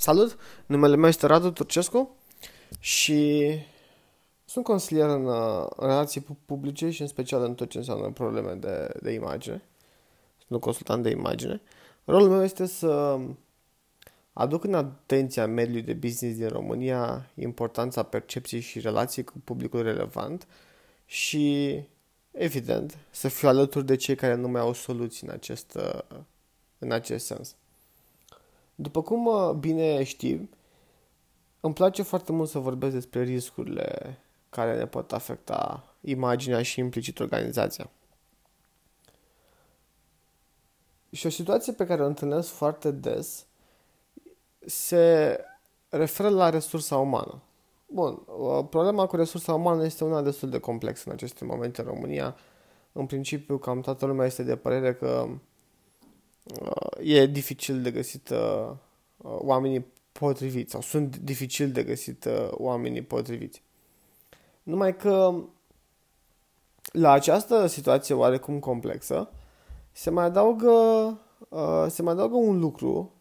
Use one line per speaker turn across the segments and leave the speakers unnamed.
Salut, numele meu este Radu Turcescu și sunt consilier în, în relații publice și în special în tot ce înseamnă probleme de, de imagine. Sunt un consultant de imagine. Rolul meu este să aduc în atenția mediului de business din România importanța percepției și relației cu publicul relevant și, evident, să fiu alături de cei care nu mai au soluții în acest, în acest sens. După cum uh, bine știi, îmi place foarte mult să vorbesc despre riscurile care ne pot afecta imaginea și implicit organizația. Și o situație pe care o întâlnesc foarte des se referă la resursa umană. Bun, uh, problema cu resursa umană este una destul de complexă în aceste momente în România. În principiu, cam toată lumea este de părere că Uh, e dificil de găsit uh, oamenii potriviți sau sunt dificil de găsit uh, oamenii potriviți. Numai că la această situație oarecum complexă se mai adaugă, uh, se mai adaugă un lucru,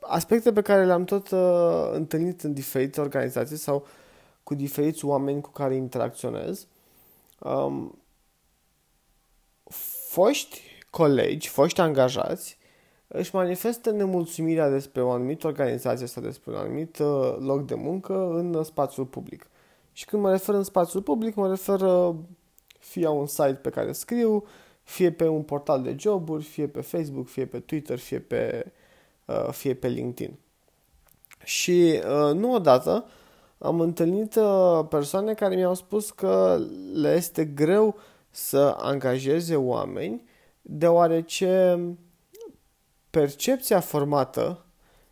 aspecte pe care le-am tot uh, întâlnit în diferite organizații sau cu diferiți oameni cu care interacționez. Um, foști colegi, foști angajați, își manifestă nemulțumirea despre o anumită organizație sau despre un anumit uh, loc de muncă în spațiul public. Și când mă refer în spațiul public, mă refer uh, fie un site pe care scriu, fie pe un portal de joburi, fie pe Facebook, fie pe Twitter, fie pe, uh, fie pe LinkedIn. Și nu odată am întâlnit persoane care mi-au spus că le este greu să angajeze oameni deoarece percepția formată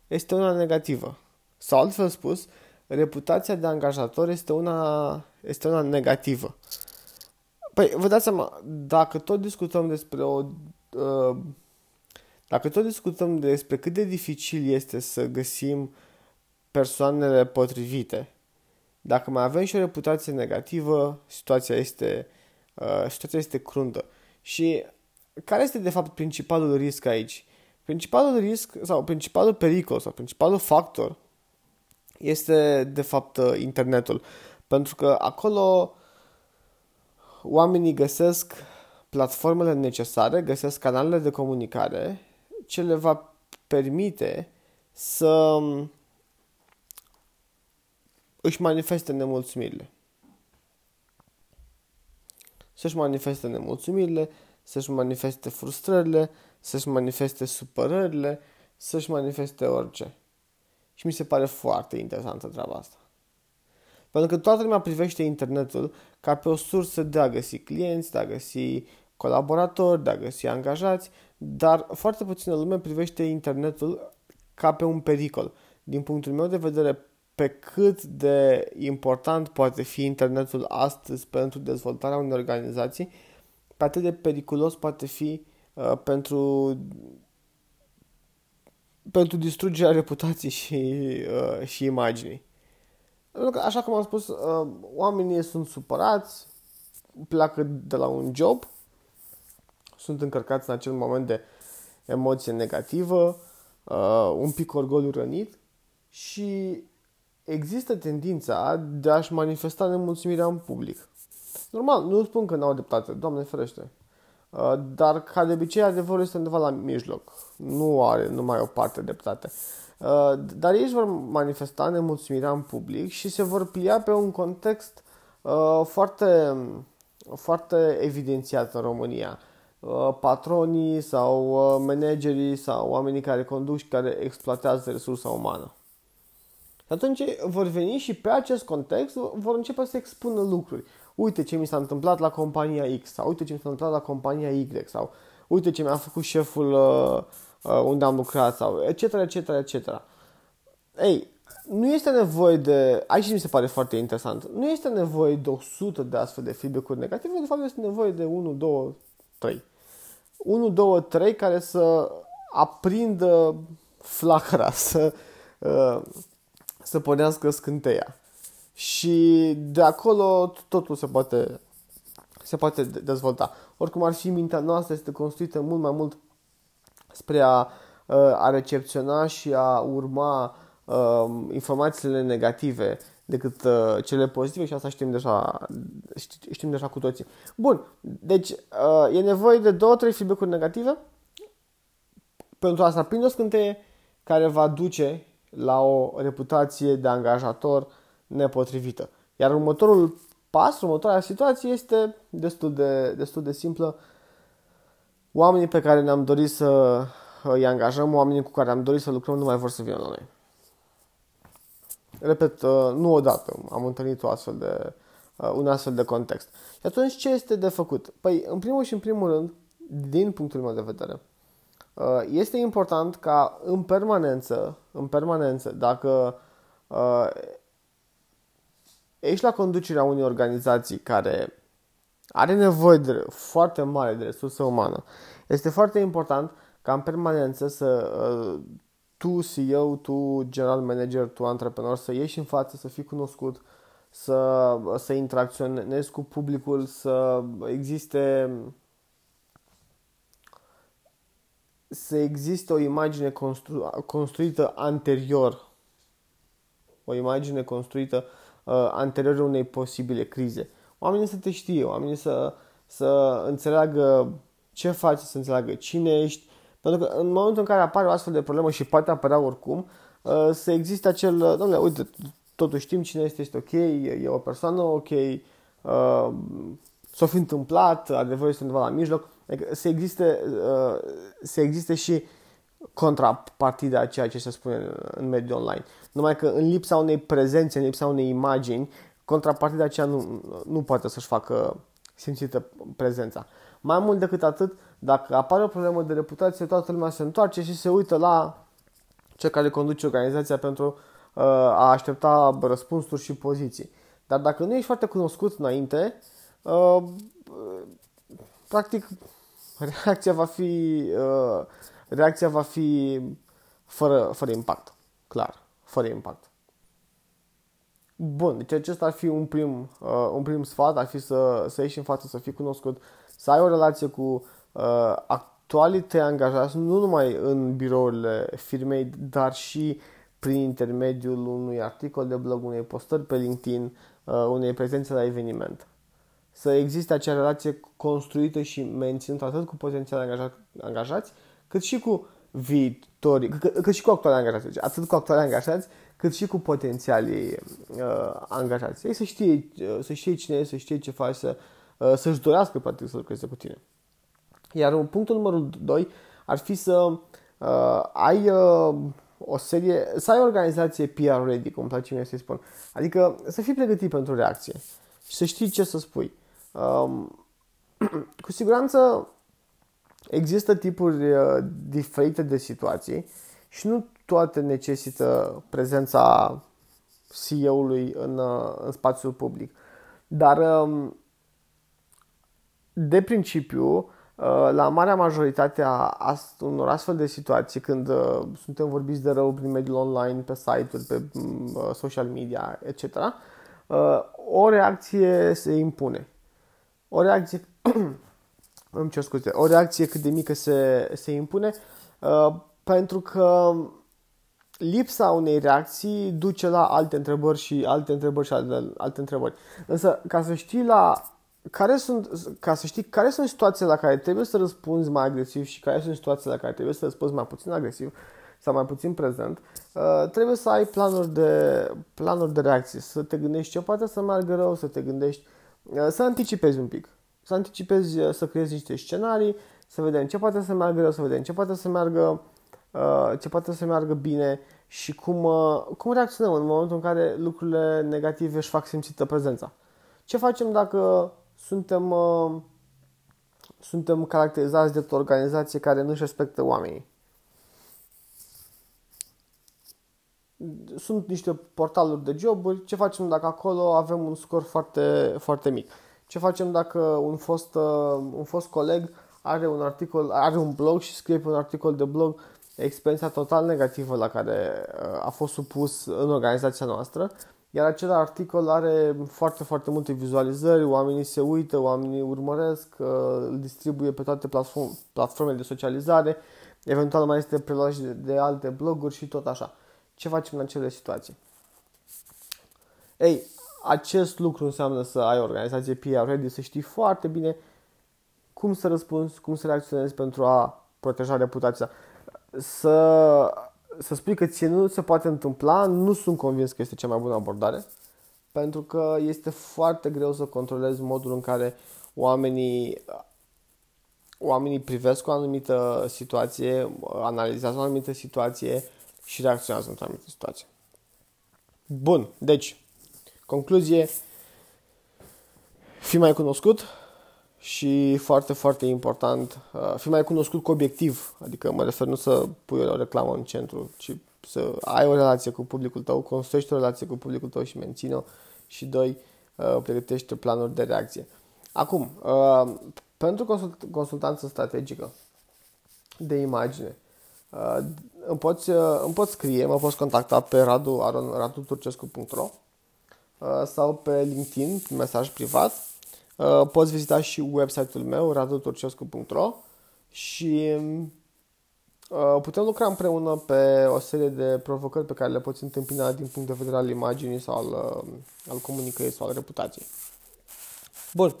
este una negativă. Sau altfel spus, reputația de angajator este una, este una negativă. Păi, vă dați seama, dacă tot discutăm despre o... Uh, dacă tot discutăm despre cât de dificil este să găsim persoanele potrivite, dacă mai avem și o reputație negativă, situația este, uh, situația este cruntă. Și care este de fapt principalul risc aici? Principalul risc sau principalul pericol sau principalul factor este de fapt internetul. Pentru că acolo oamenii găsesc platformele necesare, găsesc canalele de comunicare ce le va permite să își manifeste nemulțumirile. Să-și manifeste nemulțumirile, să-și manifeste frustrările, să-și manifeste supărările, să-și manifeste orice. Și mi se pare foarte interesantă treaba asta. Pentru că toată lumea privește internetul ca pe o sursă de a găsi clienți, de a găsi colaboratori, de a găsi angajați, dar foarte puțină lume privește internetul ca pe un pericol. Din punctul meu de vedere, pe cât de important poate fi internetul astăzi pentru dezvoltarea unei organizații, pe atât de periculos poate fi uh, pentru pentru distrugerea reputației și, uh, și imaginii. Pentru că, așa cum am spus, uh, oamenii sunt supărați, pleacă de la un job, sunt încărcați în acel moment de emoție negativă, uh, un pic orgoliu rănit și există tendința de a-și manifesta nemulțumirea în public. Normal, nu spun că n-au dreptate, Doamne ferește. Uh, dar, ca de obicei, adevărul este undeva la mijloc. Nu are numai o parte dreptate. Uh, dar ei își vor manifesta nemulțumirea în public și se vor plia pe un context uh, foarte, foarte evidențiat în România. Patronii sau managerii sau oamenii care conduc și care exploatează resursa umană. Și atunci vor veni și pe acest context vor începe să expună lucruri uite ce mi s-a întâmplat la compania X sau uite ce mi s-a întâmplat la compania Y sau uite ce mi-a făcut șeful uh, uh, unde am lucrat sau etc. etc. etc. Ei, nu este nevoie de, aici mi se pare foarte interesant, nu este nevoie de 100 de astfel de feedback-uri negative, de fapt este nevoie de 1, 2, 3. 1, 2, 3 care să aprindă flacăra, să, uh, să pornească scânteia. Și de acolo totul se poate, se poate dezvolta. Oricum ar fi, mintea noastră este construită mult mai mult spre a a recepționa și a urma informațiile negative decât uh, cele pozitive și asta știm deja, știm deja cu toții. Bun, deci uh, e nevoie de două, trei feedback-uri negative pentru asta prinde o scânteie care va duce la o reputație de angajator nepotrivită. Iar următorul pas, următoarea situație este destul de, destul de simplă. Oamenii pe care ne-am dorit să îi angajăm, oamenii cu care am dorit să lucrăm, nu mai vor să vină la noi. Repet, uh, nu odată am întâlnit o astfel de, uh, un astfel de context. Și atunci ce este de făcut? Păi, în primul și în primul rând, din punctul meu de vedere, uh, este important ca în permanență, în permanență, dacă ești la conducerea unei organizații care are nevoie de foarte mare de resursă umană, este foarte important ca în permanență să tu CEO, tu general manager, tu antreprenor, să ieși în față, să fii cunoscut, să, să interacționezi cu publicul, să existe să existe o imagine constru- construită anterior, o imagine construită uh, anterior unei posibile crize. Oamenii să te știe, oamenii să, să înțeleagă ce faci, să înțeleagă cine ești, pentru că în momentul în care apare o astfel de problemă și poate apărea oricum, uh, să existe acel, uh, domnule, uite, totuși știm cine este, este ok, e o persoană ok, uh, s-a fi întâmplat, adevărul este undeva la mijloc, adică să existe, să existe și contrapartida a ceea ce se spune în mediul online. Numai că în lipsa unei prezențe, în lipsa unei imagini, contrapartida aceea nu, nu poate să-și facă simțită prezența. Mai mult decât atât, dacă apare o problemă de reputație, toată lumea se întoarce și se uită la cel care conduce organizația pentru uh, a aștepta răspunsuri și poziții. Dar dacă nu ești foarte cunoscut înainte, uh, practic reacția va fi, uh, reacția va fi fără, fără impact. Clar, fără impact. Bun, deci acesta ar fi un prim, uh, un prim sfat, ar fi să, să ieși în față, să fii cunoscut, să ai o relație cu uh, actualii tăi angajați, nu numai în birourile firmei, dar și prin intermediul unui articol de blog, unei postări pe LinkedIn, uh, unei prezențe la eveniment. Să existe acea relație construită și menținută atât cu potențiali angajați, angajați cât și cu viitorii, cât, cât și cu actuali angajați, deci atât cu actuali angajați, cât și cu potențialii uh, angajați. Ei să știe, uh, să știe cine e, să știe ce faci, să, uh, să-și dorească practic să lucreze cu tine. Iar punctul numărul 2 ar fi să uh, ai uh, o serie, să ai o organizație PR ready, cum place mie să-i spun. Adică să fii pregătit pentru reacție și să știi ce să spui. Um, cu siguranță există tipuri uh, diferite de situații și nu toate necesită prezența CEO-ului în, uh, în spațiul public. Dar um, de principiu, uh, la marea majoritate a unor astfel de situații, când uh, suntem vorbiți de rău prin mediul online, pe site-uri, pe mm, social media, etc., o reacție se impune. O reacție, îmi cer scuze, o reacție cât de mică se, se impune, pentru că lipsa unei reacții duce la alte întrebări și alte întrebări și alte, alte întrebări. Însă, ca să știi la care sunt, ca să știi care sunt situațiile la care trebuie să răspunzi mai agresiv și care sunt situațiile la care trebuie să răspunzi mai puțin agresiv sau mai puțin prezent, uh, trebuie să ai planuri de, planuri de reacție, să te gândești ce poate să meargă rău, să te gândești, uh, să anticipezi un pic, să anticipezi, uh, să creezi niște scenarii, să vedem ce poate să meargă rău, să vedem ce poate să meargă Uh, ce poate să meargă bine și cum, uh, cum reacționăm în momentul în care lucrurile negative își fac simțită prezența. Ce facem dacă suntem, uh, suntem caracterizați de o organizație care nu își respectă oamenii? Sunt niște portaluri de joburi, ce facem dacă acolo avem un scor foarte, foarte mic? Ce facem dacă un fost, un fost coleg are un articol, are un blog și scrie pe un articol de blog experiența total negativă la care uh, a fost supus în organizația noastră, iar acel articol are foarte, foarte multe vizualizări, oamenii se uită, oamenii urmăresc, uh, îl distribuie pe toate platformele de socializare, eventual mai este preluat de, de alte bloguri și tot așa. Ce facem în acele situații? Ei, acest lucru înseamnă să ai o organizație PR ready, să știi foarte bine cum să răspunzi, cum să reacționezi pentru a proteja reputația. Să, să spui că ție nu se poate întâmpla, nu sunt convins că este cea mai bună abordare, pentru că este foarte greu să controlezi modul în care oamenii oamenii privesc o anumită situație, analizează o anumită situație și reacționează într-o anumită situație. Bun, deci, concluzie, fi mai cunoscut și foarte, foarte important, uh, fi mai cunoscut cu obiectiv, adică mă refer nu să pui o reclamă în centru, ci să ai o relație cu publicul tău, construiești o relație cu publicul tău și menține-o și doi, uh, pregătește planuri de reacție. Acum, uh, pentru consult- consultanță strategică de imagine, uh, îmi poți, uh, îmi poți scrie, mă poți contacta pe radu, aron, raduturcescu.ro uh, sau pe LinkedIn, mesaj privat. Poți vizita și website-ul meu, raduturcescu.ro și putem lucra împreună pe o serie de provocări pe care le poți întâmpina din punct de vedere al imaginii sau al, al comunicării sau al reputației. Bun.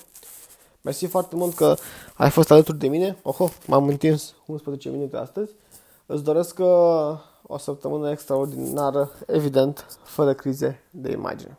Mersi foarte mult că ai fost alături de mine. Oho, m-am întins 11 minute astăzi. Îți doresc uh, o săptămână extraordinară, evident, fără crize de imagine.